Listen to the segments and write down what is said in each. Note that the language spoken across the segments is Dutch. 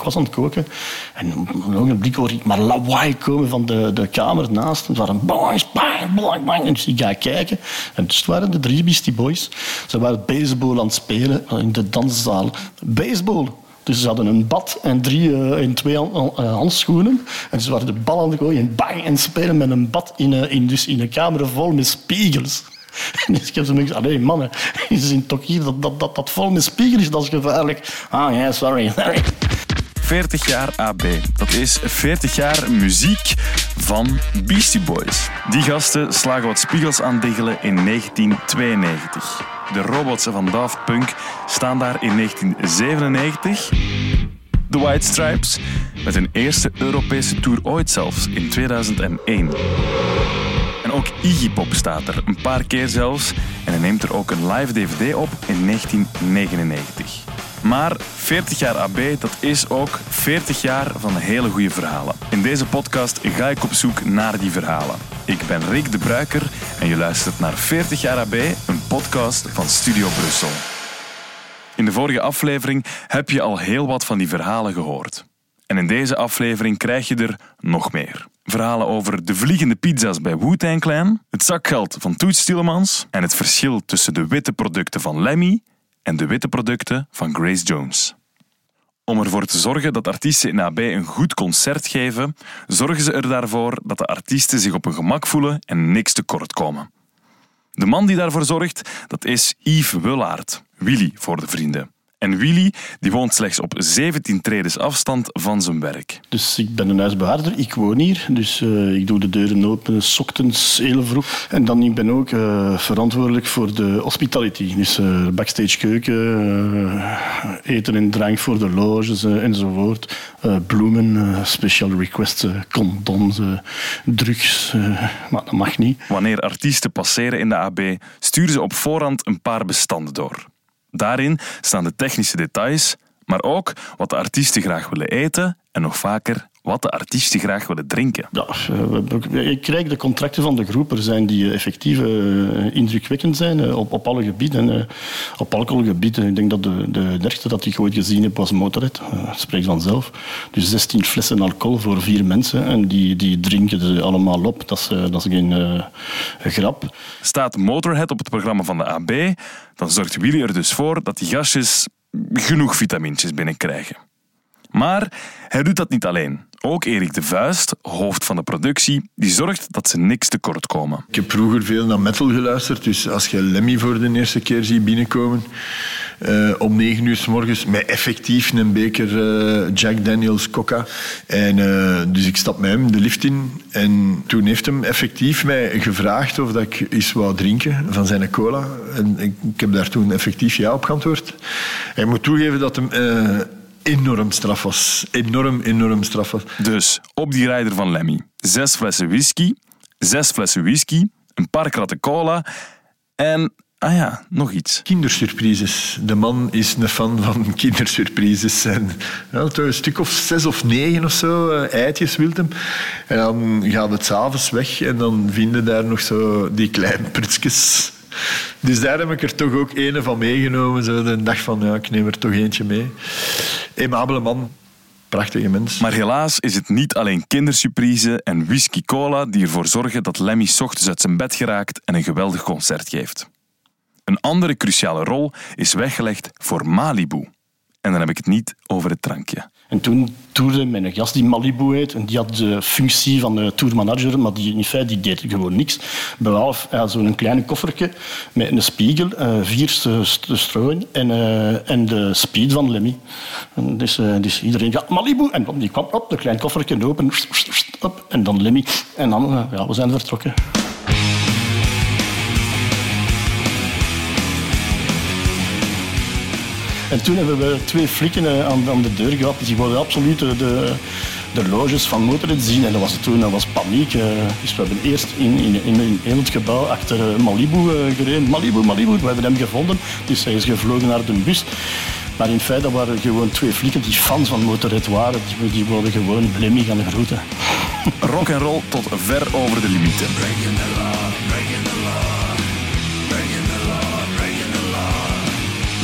ik was aan het koken. En op een ogenblik hoor ik maar lawaai komen van de, de kamer naast. Het waren bang, bang, bang, bang. En dus ik ga kijken. En dus waren de drie Beastie Boys. Ze waren baseball aan het spelen in de danszaal. Baseball. Dus ze hadden een bad en, drie, uh, en twee uh, handschoenen. En ze waren de bal aan het gooien en bang en spelen met een bad in, uh, in, dus in een kamer vol met spiegels. Dus ik heb zo gezegd, allee mannen, je ziet toch hier dat, dat, dat, dat vol met spiegels is, dat is gevaarlijk. Ah ja, sorry. 40 jaar AB. Dat is 40 jaar muziek van Beastie Boys. Die gasten slagen wat spiegels aan diggelen in 1992. De robots van Daft Punk staan daar in 1997. De White Stripes met hun eerste Europese tour ooit zelfs in 2001. En ook Iggy Pop staat er, een paar keer zelfs. En hij neemt er ook een live DVD op in 1999. Maar 40 jaar AB, dat is ook 40 jaar van hele goede verhalen. In deze podcast ga ik op zoek naar die verhalen. Ik ben Rick de Bruiker en je luistert naar 40 jaar AB, een podcast van Studio Brussel. In de vorige aflevering heb je al heel wat van die verhalen gehoord. En in deze aflevering krijg je er nog meer. Verhalen over de vliegende pizza's bij Wu-Tang Clan, het zakgeld van Toets Tielemans en het verschil tussen de witte producten van Lemmy en de witte producten van Grace Jones. Om ervoor te zorgen dat artiesten in AB een goed concert geven, zorgen ze er daarvoor dat de artiesten zich op hun gemak voelen en niks tekort komen. De man die daarvoor zorgt, dat is Yves Wullaert, Willy voor de vrienden. En Willy die woont slechts op 17 tredes afstand van zijn werk. Dus ik ben een huisbewaarder, ik woon hier. Dus uh, ik doe de deuren open, s ochtends heel vroeg. En dan ik ben ook uh, verantwoordelijk voor de hospitality. Dus uh, backstage keuken, eten en drank voor de loges enzovoort. bloemen, special requests, condoms, drugs. maar dat mag niet. Wanneer artiesten passeren in de AB, sturen ze op voorhand een paar bestanden door. Daarin staan de technische details, maar ook wat de artiesten graag willen eten en nog vaker wat de artiesten graag willen drinken. Ja, ik krijg de contracten van de groep. Er zijn die effectief uh, indrukwekkend zijn uh, op, op alle gebieden. Uh, op alcoholgebieden. Ik denk dat de, de dergste dat ik ooit gezien heb was Motorhead. Dat spreekt vanzelf. Dus 16 flessen alcohol voor vier mensen. En die, die drinken ze allemaal op. Dat is, dat is geen grap. Staat Motorhead op het programma van de AB, dan zorgt Willy er dus voor dat die gastjes genoeg vitamintjes binnenkrijgen. Maar hij doet dat niet alleen. Ook Erik de Vuist, hoofd van de productie, die zorgt dat ze niks tekort komen. Ik heb vroeger veel naar metal geluisterd, dus als je Lemmy voor de eerste keer ziet binnenkomen, uh, om negen uur s morgens, met effectief een beker uh, Jack Daniels coca. En, uh, dus ik stap met hem de lift in en toen heeft hem effectief mij gevraagd of dat ik iets wou drinken van zijn cola. En ik, ik heb daar toen effectief ja op geantwoord. Hij moet toegeven dat hem enorm straf was. Enorm, enorm straf was. Dus op die rijder van Lemmy. Zes flessen whisky, zes flessen whisky, een paar kratten cola en Ah ja, nog iets. Kindersurprises. De man is een fan van kindersurprises. En, ja, een stuk of zes of negen of zo, uh, eitjes wilt hem. En dan gaat het s'avonds weg en dan vinden daar nog zo die kleine prutsjes dus daar heb ik er toch ook een van meegenomen. Zo de dag van, ja, ik neem er toch eentje mee. Emabele man. Prachtige mens. Maar helaas is het niet alleen kindersurprise en whisky cola die ervoor zorgen dat Lemmy ochtends uit zijn bed geraakt en een geweldig concert geeft. Een andere cruciale rol is weggelegd voor Malibu. En dan heb ik het niet over het drankje. En toen toerde mijn gast die Malibu heet. En die had de functie van de tourmanager, maar die, in feite die deed gewoon niks. Behalve had zo'n klein koffertje met een spiegel, uh, vier strooien en, uh, en de speed van Lemmy. En dus, uh, dus iedereen, ja, Malibu. En die kwam op, de klein koffertje open, op, en dan Lemmy. En dan, ja, we zijn vertrokken. En toen hebben we twee flikken eh, aan, aan de deur gehad. Die wilden absoluut de, de loges van Motorhead zien. En dat was, toen dat was paniek. Eh. Dus we hebben eerst in, in, in, het gebouw achter eh, Malibu gereden. Malibu, Malibu. We hebben hem gevonden. Dus hij is gevlogen naar de bus. Maar in feite waren gewoon twee flikken die fans van Motorhead waren. Die, die wilden gewoon Lemmy gaan groeten. Rock roll tot ver over de limieten.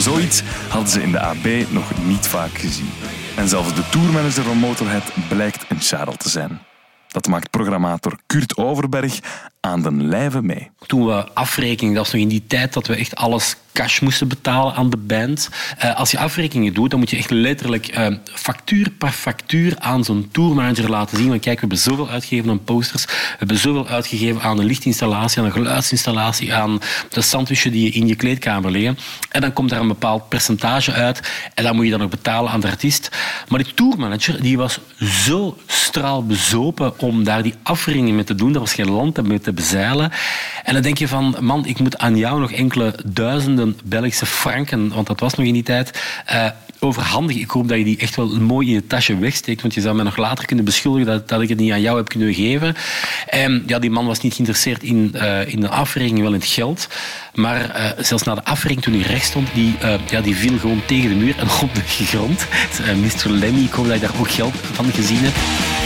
Zoiets hadden ze in de AB nog niet vaak gezien. En zelfs de tourmanager van Motorhead blijkt een Charles te zijn. Dat maakt programmator Kurt Overberg aan de lijve mee. Toen we afrekening, dat was nog in die tijd dat we echt alles cash moesten betalen aan de band. Uh, als je afrekeningen doet, dan moet je echt letterlijk uh, factuur per factuur aan zo'n tourmanager laten zien. Want kijk, we hebben zoveel uitgegeven aan posters, we hebben zoveel uitgegeven aan een lichtinstallatie, aan een geluidsinstallatie, aan de sandwichen die je in je kleedkamer liggen. En dan komt daar een bepaald percentage uit en dan moet je dan nog betalen aan de artiest. Maar die tourmanager die was zo straalbezopen om daar die afrekening mee te doen. Dat was geen land mee te bezeilen. En dan denk je van, man, ik moet aan jou nog enkele duizenden Belgische franken, want dat was nog in die tijd, uh, overhandigen. Ik hoop dat je die echt wel mooi in je tasje wegsteekt, want je zou mij nog later kunnen beschuldigen dat, dat ik het niet aan jou heb kunnen geven. En ja, die man was niet geïnteresseerd in, uh, in de afrekening, wel in het geld. Maar uh, zelfs na de afrekening, toen hij recht stond, die, ja, die viel gewoon tegen de muur en op de grond. Mr. Lemmy, ik hoop dat je daar ook geld van gezien hebt.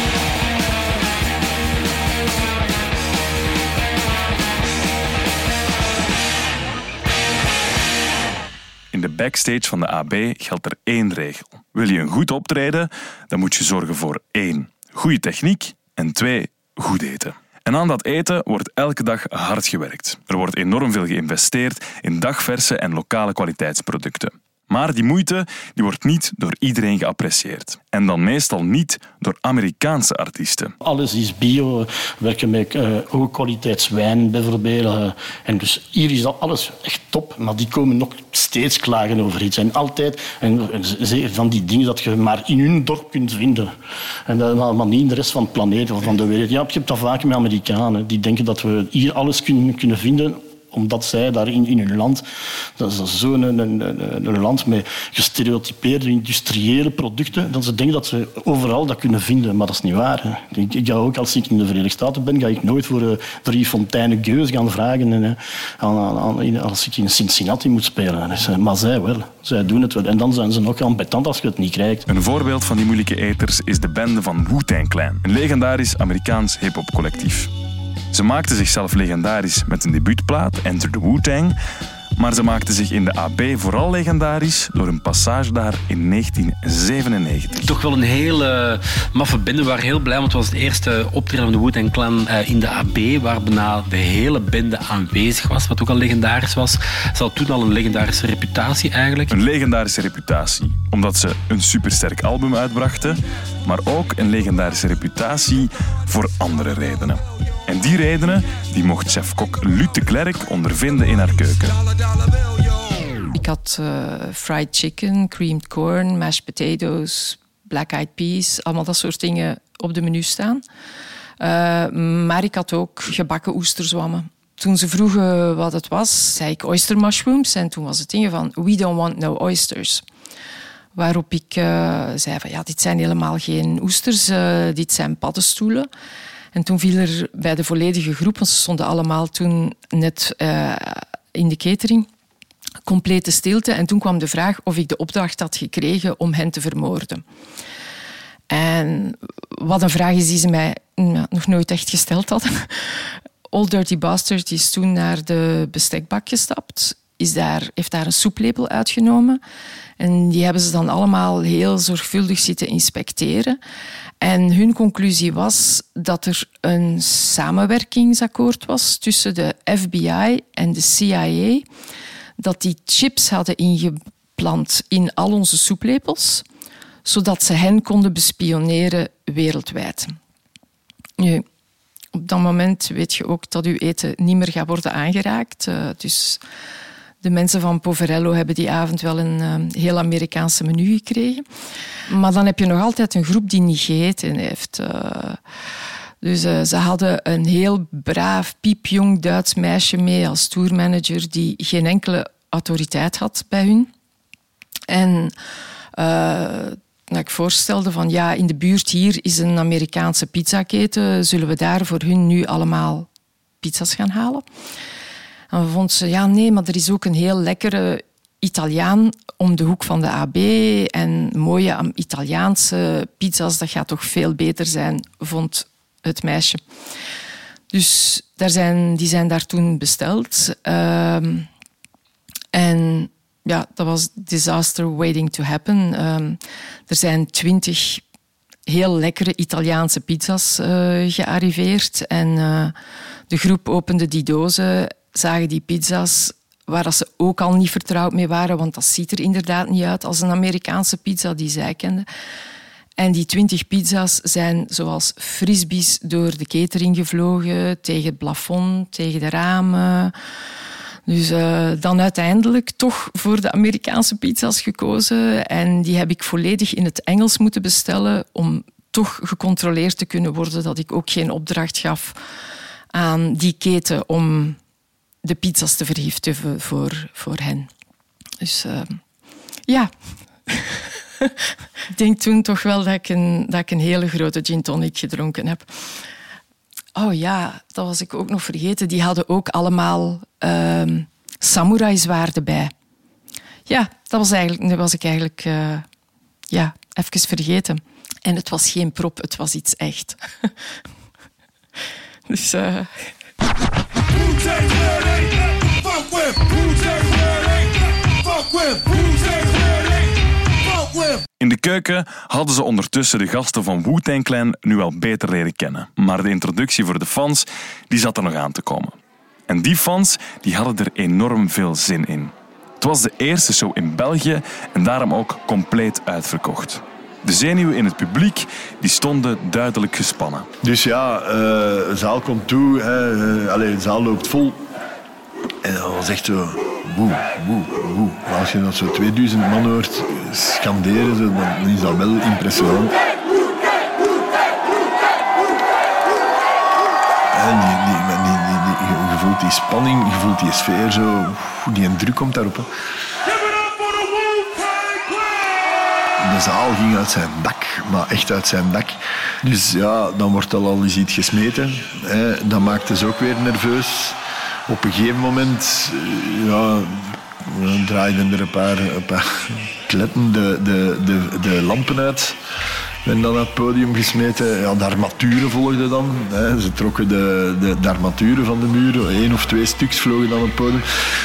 In de backstage van de AB geldt er één regel. Wil je een goed optreden, dan moet je zorgen voor één, goede techniek en twee, goed eten. En aan dat eten wordt elke dag hard gewerkt. Er wordt enorm veel geïnvesteerd in dagverse en lokale kwaliteitsproducten. Maar die moeite die wordt niet door iedereen geapprecieerd. En dan meestal niet door Amerikaanse artiesten. Alles is bio. We werken met uh, hoge kwaliteitswijn bijvoorbeeld. Uh, en dus hier is dat alles echt top. Maar die komen nog steeds klagen over iets. En altijd en van die dingen dat je maar in hun dorp kunt vinden. En dat, maar niet in de rest van de planeet of van de wereld. Ja, je hebt dat vaak met Amerikanen. Die denken dat we hier alles kunnen, kunnen vinden omdat zij daar in, hun land, dat is zo'n een, een, een, land met gestereotypeerde industriële producten, dat ze denken dat ze overal dat kunnen vinden. Maar dat is niet waar. Ik, ga ook, als ik in de Verenigde Staten ben, ga ik nooit voor uh, drie fonteinen geus gaan vragen en, aan, aan, als ik in Cincinnati moet spelen. Maar zij wel. Zij doen het wel. En dan zijn ze nog ambetant als je het niet krijgt. Een voorbeeld van die moeilijke eters is de bende van Wu-Tang Clan. Een legendarisch Amerikaans hip-hop collectief. Ze maakten zichzelf legendarisch met een debuutplaat, Enter the Wu-Tang. Maar ze maakten zich in de AB vooral legendarisch door een passage daar in 1997. Toch wel een hele maffe bende. We waren heel blij, want het was het eerste optreden van de Wu-Tang Clan eh, in de AB, waar bijna de hele bende aanwezig was, wat ook al legendarisch was. Ze had toen al een legendarische reputatie eigenlijk. Een legendarische reputatie, omdat ze een supersterk album uitbrachten, maar ook een legendarische reputatie voor andere redenen. En die redenen die mocht chef-kok Lut de Klerk ondervinden in haar keuken. Ik had uh, fried chicken, creamed corn, mashed potatoes, black eyed peas, allemaal dat soort dingen op de menu staan. Uh, maar ik had ook gebakken oesterzwammen. Toen ze vroegen wat het was, zei ik oyster mushrooms. En toen was het ding van, we don't want no oysters. Waarop ik uh, zei van, ja, dit zijn helemaal geen oesters, dit zijn paddenstoelen. En toen viel er bij de volledige groep, want ze stonden allemaal toen net uh, in de catering, complete stilte. En toen kwam de vraag of ik de opdracht had gekregen om hen te vermoorden. En wat een vraag is die ze mij ja, nog nooit echt gesteld hadden. Old Dirty Bastard is toen naar de bestekbak gestapt, is daar, heeft daar een soeplepel uitgenomen. En die hebben ze dan allemaal heel zorgvuldig zitten inspecteren. En hun conclusie was dat er een samenwerkingsakkoord was tussen de FBI en de CIA, dat die chips hadden ingeplant in al onze soeplepels, zodat ze hen konden bespioneren wereldwijd. Op dat moment weet je ook dat uw eten niet meer gaat worden aangeraakt. Uh, dus de mensen van Poverello hebben die avond wel een uh, heel Amerikaanse menu gekregen. Maar dan heb je nog altijd een groep die niet gegeten heeft. Uh, dus uh, ze hadden een heel braaf, piepjong Duits meisje mee als tourmanager die geen enkele autoriteit had bij hun. En dat ik voorstelde van ja, in de buurt hier is een Amerikaanse pizzaketen. Zullen we daar voor hun nu allemaal pizza's gaan halen? En vond ze, ja nee, maar er is ook een heel lekkere Italiaan om de hoek van de AB en mooie Italiaanse pizza's, dat gaat toch veel beter zijn, vond het meisje. Dus daar zijn, die zijn daar toen besteld. Uh, en ja, dat was disaster waiting to happen. Ehm, er zijn twintig heel lekkere Italiaanse pizza's uh, gearriveerd. En uh, de groep opende die dozen, zagen die pizza's waar ze ook al niet vertrouwd mee waren, want dat ziet er inderdaad niet uit als een Amerikaanse pizza die zij kenden. En die twintig pizza's zijn zoals frisbees door de catering gevlogen, tegen het plafond, tegen de ramen. Dus uh, dan uiteindelijk toch voor de Amerikaanse pizza's gekozen. En die heb ik volledig in het Engels moeten bestellen om toch gecontroleerd te kunnen worden dat ik ook geen opdracht gaf aan die keten om de pizza's te vergiftigen voor, voor hen. Dus uh, ja. ik denk toen toch wel dat ik, een, dat ik een hele grote gin tonic gedronken heb. Oh ja, dat was ik ook nog vergeten. Die hadden ook allemaal uh, samurai-zwaarden bij. Ja, dat was, eigenlijk, dat was ik eigenlijk uh, ja, even vergeten. En het was geen prop, het was iets echt. dus... Uh... In de keuken hadden ze ondertussen de gasten van Wu-Tang Clan nu al beter leren kennen. Maar de introductie voor de fans die zat er nog aan te komen. En die fans die hadden er enorm veel zin in. Het was de eerste show in België en daarom ook compleet uitverkocht. De zenuwen in het publiek die stonden duidelijk gespannen. Dus ja, uh, zaal komt toe, hè, de zaal loopt vol. En dat was echt zo woe, als je dat zo 2000 man hoort scanderen, dan is dat wel impressionant. En die, die, die, die, je voelt die spanning, je voelt die sfeer zo, die druk komt daarop. Hè. De zaal ging uit zijn dak, maar echt uit zijn dak. Dus ja, dan wordt al al eens iets gesmeten. Hè. Dat maakt ze ook weer nerveus op een gegeven moment ja, draaiden er een paar, een paar kletten de, de, de, de lampen uit ben dan het podium gesmeten. Ja, de armaturen volgden dan. Hè. Ze trokken de, de, armaturen van de muur. Eén of twee stuks vlogen dan op het podium.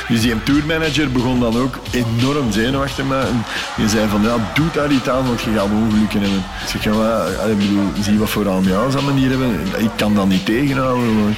Dus die tourmanager begon dan ook enorm zenuwachtig. Die zei van, ja, doe daar iets aan, want je gaat ongelukken hebben. Ik zeg, ja, ik bedoel, zie wat voor ambiance we hier hebben. Ik kan dat niet tegenhouden.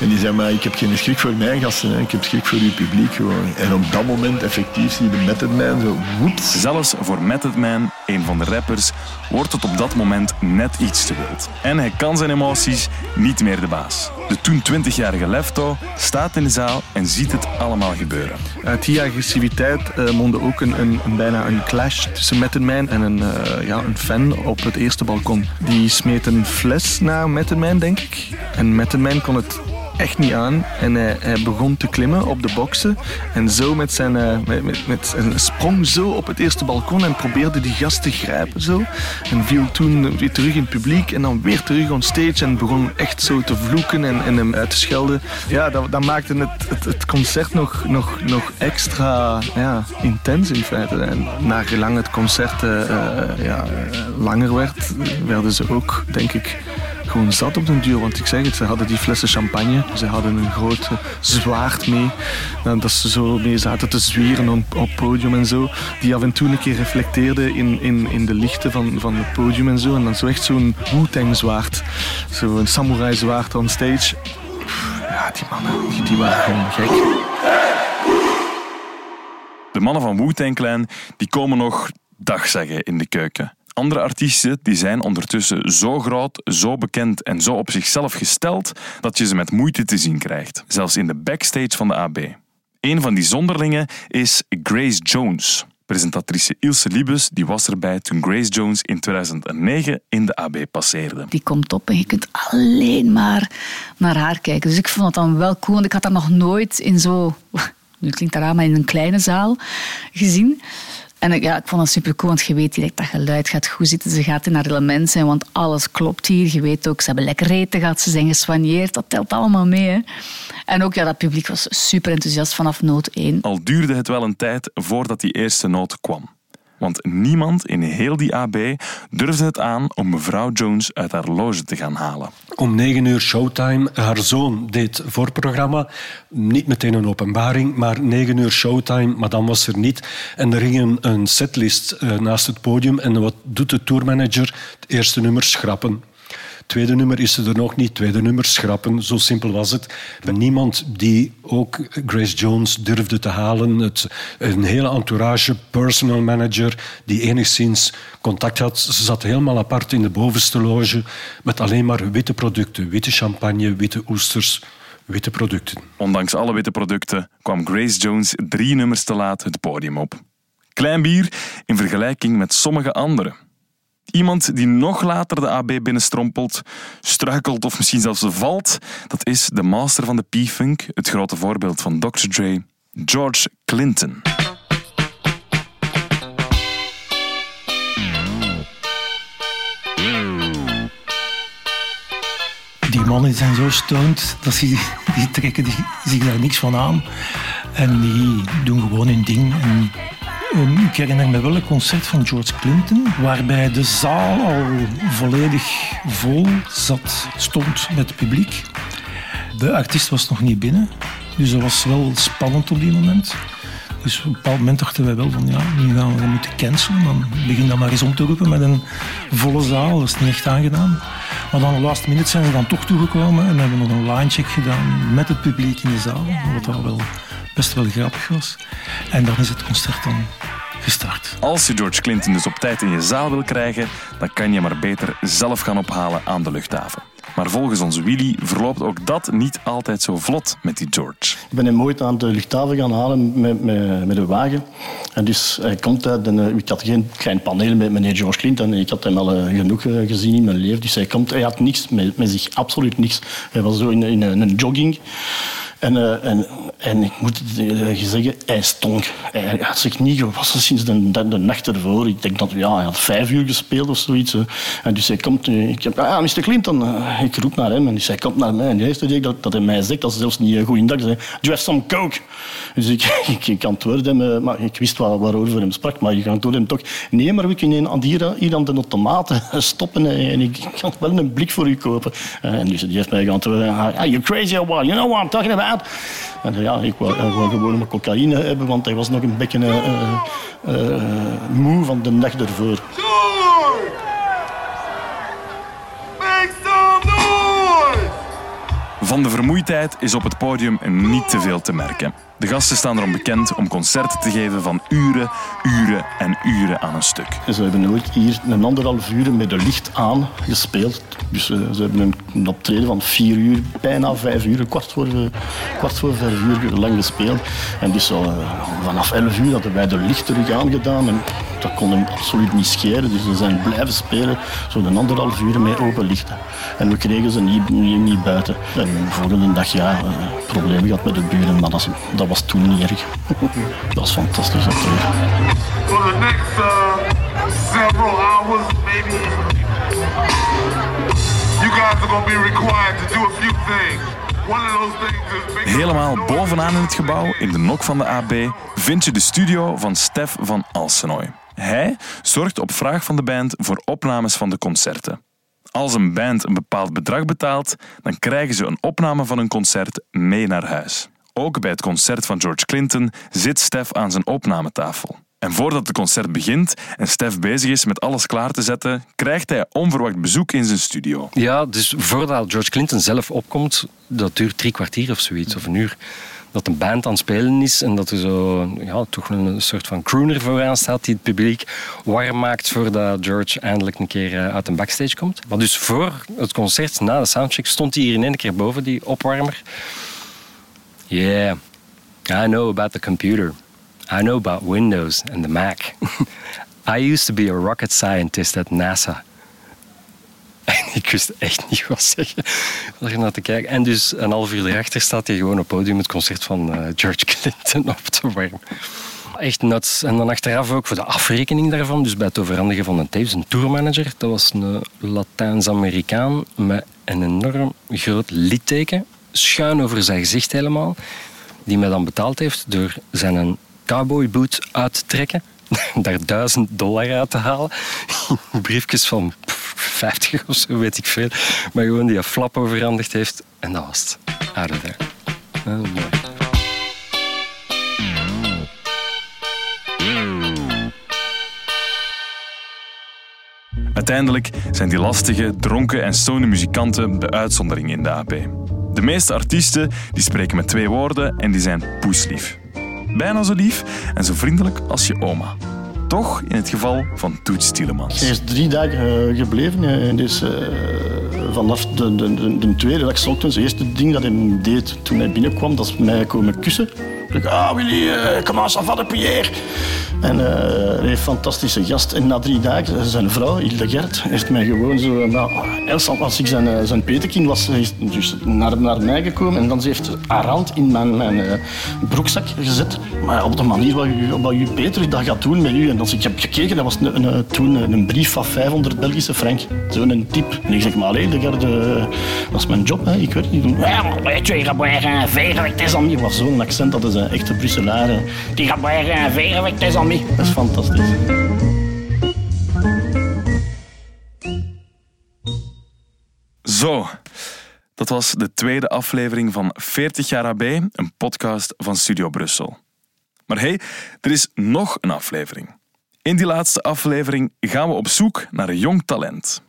En die zei, maar ik heb geen schrik voor mijn gasten. Ik heb schrik voor uw publiek. Gewoon. En op dat moment effectief zie je de Method Man zo, woeps. Zelfs voor Method Man, een van de rappers, wordt het op dat moment net iets te wild. En hij kan zijn emoties niet meer de baas. De toen 20-jarige Lefto staat in de zaal en ziet het allemaal gebeuren. Uit die agressiviteit uh, mondde ook een, een, een, bijna een clash tussen Method Man en een, uh, ja, een fan op het eerste balkon. Die smeet een fles naar Method Man, denk ik. En Method Man kon het echt niet aan. En hij, begon te klimmen op de boksen. En zo met zijn, uh, met, met, met, een sprong zo op het eerste balkon en probeerde die gast te grijpen zo. En viel toen weer terug in het publiek en dan weer terug on stage en begon echt zo te vloeken en, hem uit te schelden. Ja, dat, maakte het, het, concert nog, nog, nog extra ja, intens in feite. En het concert uh, uh, ja, langer werd, werden ze ook, denk ik, gewoon zat op den duur. Want ik zeg het, ze hadden die flessen champagne. Ze hadden een groot zwaard mee. Dat ze zo mee zaten te zwieren op, op podium en zo. Die af en toe een keer reflecteerde in, in, in de lichten van, van het podium en zo. En dan zo echt zo'n Wu-Tang zwaard. Zo'n samurai zwaard on stage. Ja, die mannen, die, die waren gewoon gek. De mannen van Wu-Tang Clan die komen nog dag zeggen in de keuken. Andere artiesten die zijn ondertussen zo groot, zo bekend en zo op zichzelf gesteld dat je ze met moeite te zien krijgt. Zelfs in de backstage van de AB. Een van die zonderlingen is Grace Jones. Presentatrice Ilse Liebes die was erbij toen Grace Jones in 2009 in de AB passeerde. Die komt op en je kunt alleen maar naar haar kijken. Dus ik vond het dan wel cool, want ik had haar nog nooit in zo... Nu klinkt dat raar, maar in een kleine zaal gezien. En ja, ik vond dat super cool, want je weet direct dat geluid gaat goed zitten. Ze gaat in haar element zijn, want alles klopt hier. Je weet ook, ze hebben lekker eten gehad, ze zijn geswanjeerd. Dat telt allemaal mee. En ook, ja, dat publiek was super enthousiast vanaf noot 1. Al duurde het wel een tijd voordat die eerste noot kwam. Want niemand in heel die AB durfde het aan om mevrouw Jones uit haar loge te gaan halen. Om negen uur showtime. Haar zoon deed voorprogramma. Niet meteen een openbaring, maar negen uur showtime. Madame was er niet. En er ging een, een setlist eh, naast het podium. En wat doet de tourmanager? Het eerste nummer schrappen. Tweede nummer is ze er nog niet. Tweede nummer schrappen. Zo simpel was het. Niemand die ook Grace Jones durfde te halen. Het, een hele entourage, personal manager, die enigszins contact had. Ze zat helemaal apart in de bovenste loge met alleen maar witte producten. Witte champagne, witte oesters, witte producten. Ondanks alle witte producten kwam Grace Jones drie nummers te laat het podium op. Klein bier in vergelijking met sommige anderen. Iemand die nog later de AB binnenstrompelt, struikelt of misschien zelfs valt, dat is de master van de P-Funk, het grote voorbeeld van Dr. Dre, George Clinton. Die mannen zijn zo stoned dat ze die trekken zich daar niks van aan. En die doen gewoon hun ding. En, en ik herinner me wel een concert van George Clinton, waarbij de zaal al volledig vol zat, stond met publiek. De artiest was nog niet binnen, dus dat was wel spannend op die moment. Dus op een bepaald moment dachten wij wel van ja, nu gaan we dat moeten cancelen. Dan begin dan maar eens om te roepen met een volle zaal. Dat is niet echt aangedaan. Maar dan de laatste minute zijn we dan toch toegekomen en hebben nog een line-check gedaan met het publiek in de zaal. Wat wel best wel grappig was. En dan is het concert dan gestart. Als je George Clinton dus op tijd in je zaal wil krijgen, dan kan je maar beter zelf gaan ophalen aan de luchthaven. Maar volgens ons Willy verloopt ook dat niet altijd zo vlot met die George. Ik ben hem ooit aan de luchthaven gaan halen met, met, met een wagen. En dus hij komt uit een, ik had geen klein paneel met meneer George Clinton. Ik had hem al eh, genoeg eh, gezien in mijn leven. Dus hij, komt, hij had niks met, met zich, absoluut niks. Hij was zo in, in een jogging. En, uh, en, en ik moet uh, zeggen, hij stonk. Hij had zich niet gewassen sinds de, de, nacht ervoor. Ik denk dat ja, hij had vijf uur gespeeld of zoiets. En dus hij komt, ik heb, ah, Mr. Clinton, ik roep naar hem. En dus hij komt naar mij. En de eerste dat, dat hij mij zegt, dat is zelfs niet een goeiedag, zei, do you some coke? Dus ik, ik, ik antwoordde hem, maar ik wist waar, waarover hem sprak, maar ik antwoordde hem toch, nee, maar we kunnen hier, hier aan de automaten stoppen en ik kan wel een blik voor u kopen. En dus die heeft mij geantwoord, are you crazy or what? You know what I'm talking about? Ja, ik wou, gewoon mijn cocaïne hebben, want hij was nog een beetje uh, uh, moe van de nacht ervoor. Van de vermoeidheid is op het podium niet te veel te merken. De gasten staan erom bekend om concerten te geven van uren, uren en uren aan een stuk. Ze hebben ooit hier een anderhalf uur met de licht aan gespeeld. Dus uh, ze hebben een, optreden van vier uur, bijna vijf uur, kwart voor, uh, kwart voor vijf uur lang gespeeld. En dus uh, vanaf elf uur hadden wij de licht terug aangedaan. En dat kon hem absoluut niet scheren. Dus ze zijn blijven spelen, zo'n anderhalf uur met open lichten. En we kregen ze niet, niet, niet buiten. En de volgende dag, ja, problemen gehad met de buren, maar dat, dat was toen niet erg. dat was fantastisch. For the next uh, several hours, maybe, you guys are going to be required to do a few things. One of those things is Helemaal bovenaan in het gebouw, in de nok van de AB, vind je de studio van Stef van Alsenoy. Hij zorgt op vraag van de band voor opnames van de concerten. Als een band een bepaald bedrag betaalt, dan krijgen ze een opname van een concert mee naar huis. Ook bij het concert van George Clinton zit Stef aan zijn opnametafel. En voordat het concert begint en Stef bezig is met alles klaar te zetten, krijgt hij onverwacht bezoek in zijn studio. Ja, dus voordat George Clinton zelf opkomt, dat duurt drie kwartier of zoiets, of een uur. Dat een band aan het spelen is en dat er zo ja, toch een soort van crooner vooraan staat die het publiek warm maakt voordat George eindelijk een keer uit een backstage komt. Maar dus voor het concert, na de soundcheck, stond hij hier in één keer boven, die opwarmer. Yeah, I know about the computer. I know about Windows and the Mac. I used to be a rocket scientist at NASA. Wist echt niet wat zeggen. Er naar te kijken. En dus een half uur erachter staat hij gewoon op podium het concert van uh, George Clinton op te warmen. Echt nuts. En dan achteraf ook voor de afrekening daarvan, dus bij het overhandigen van een tapes, een tourmanager. Dat was een Latijns-Amerikaan met een enorm groot litteken, schuin over zijn gezicht helemaal, die mij dan betaald heeft door zijn cowboyboot uit te trekken daar 1000 dollar uit te halen. Briefjes van pff, 50 of zo, weet ik veel. Maar gewoon die een flap overhandigd heeft. En dat was het. Out of is mooi. Uiteindelijk zijn die lastige, dronken en stone muzikanten de uitzondering in de AP. De meeste artiesten die spreken met twee woorden en die zijn poeslief. Bijna zo lief en zo vriendelijk als je oma. Toch in het geval van Toets Tielemans. Hij is drie dagen eh, gebleven. eh, En dus, eh, vanaf de, de, de, de tweede ochtends, het eerste ding dat hij deed toen hij binnenkwam, dat mij komen kussen. Ah Willy, uh, kom aan, ça va de Pierre. En eh, hij heeft een fantastische gast. En na drie dagen, zijn vrouw, Hildegard, heeft mij gewoon zo... Nou, eerst als ik zijn, eh, zijn petekind was, is dus naar, naar mij gekomen. En dan ze heeft haar hand in mijn, mijn eh, broekzak gezet. Maar op de manier waarop u, u Peter dat gaat doen met u. En als ik heb gekeken, dat was een, een, toen een, brief van 500 Belgische frank. Zo'n tip. En ik zeg, maar Hildegard, eh, dat is mijn job. Hè. Ik weet het niet. Ja, maar iras boire un verre avec tes amis. was zo'n accent, dat is een echte Brusselaar. hè. Tu iras boire un verre avec tes amis. Dat is fantastisch. Zo, dat was de tweede aflevering van 40 jaar AB, een podcast van Studio Brussel. Maar hey, er is nog een aflevering. In die laatste aflevering gaan we op zoek naar een jong talent.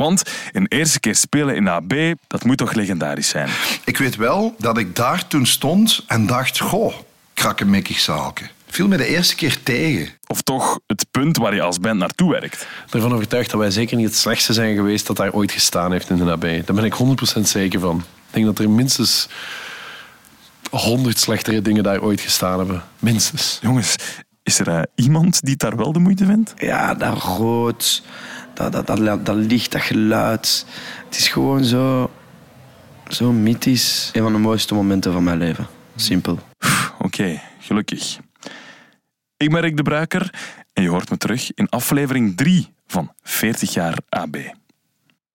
Want een eerste keer spelen in de AB, dat moet toch legendarisch zijn. Ik weet wel dat ik daar toen stond en dacht, goh, krakkemikkig zaalke. Viel me de eerste keer tegen. Of toch het punt waar je als band naartoe werkt. ervan overtuigd dat wij zeker niet het slechtste zijn geweest dat daar ooit gestaan heeft in de AB. Daar ben ik 100% zeker van. Ik denk dat er minstens 100 slechtere dingen daar ooit gestaan hebben. Minstens. Jongens, is er eh, iemand die het daar wel de moeite vindt? Ja, dat rood, dat, dat, dat, dat licht, dat geluid. Het is gewoon zo, zo mythisch. Een van de mooiste momenten van mijn leven. Simpel. Oké, gelukkig. Ik ben Rick de Bruiker en je hoort me terug in aflevering 3 van 40 jaar AB.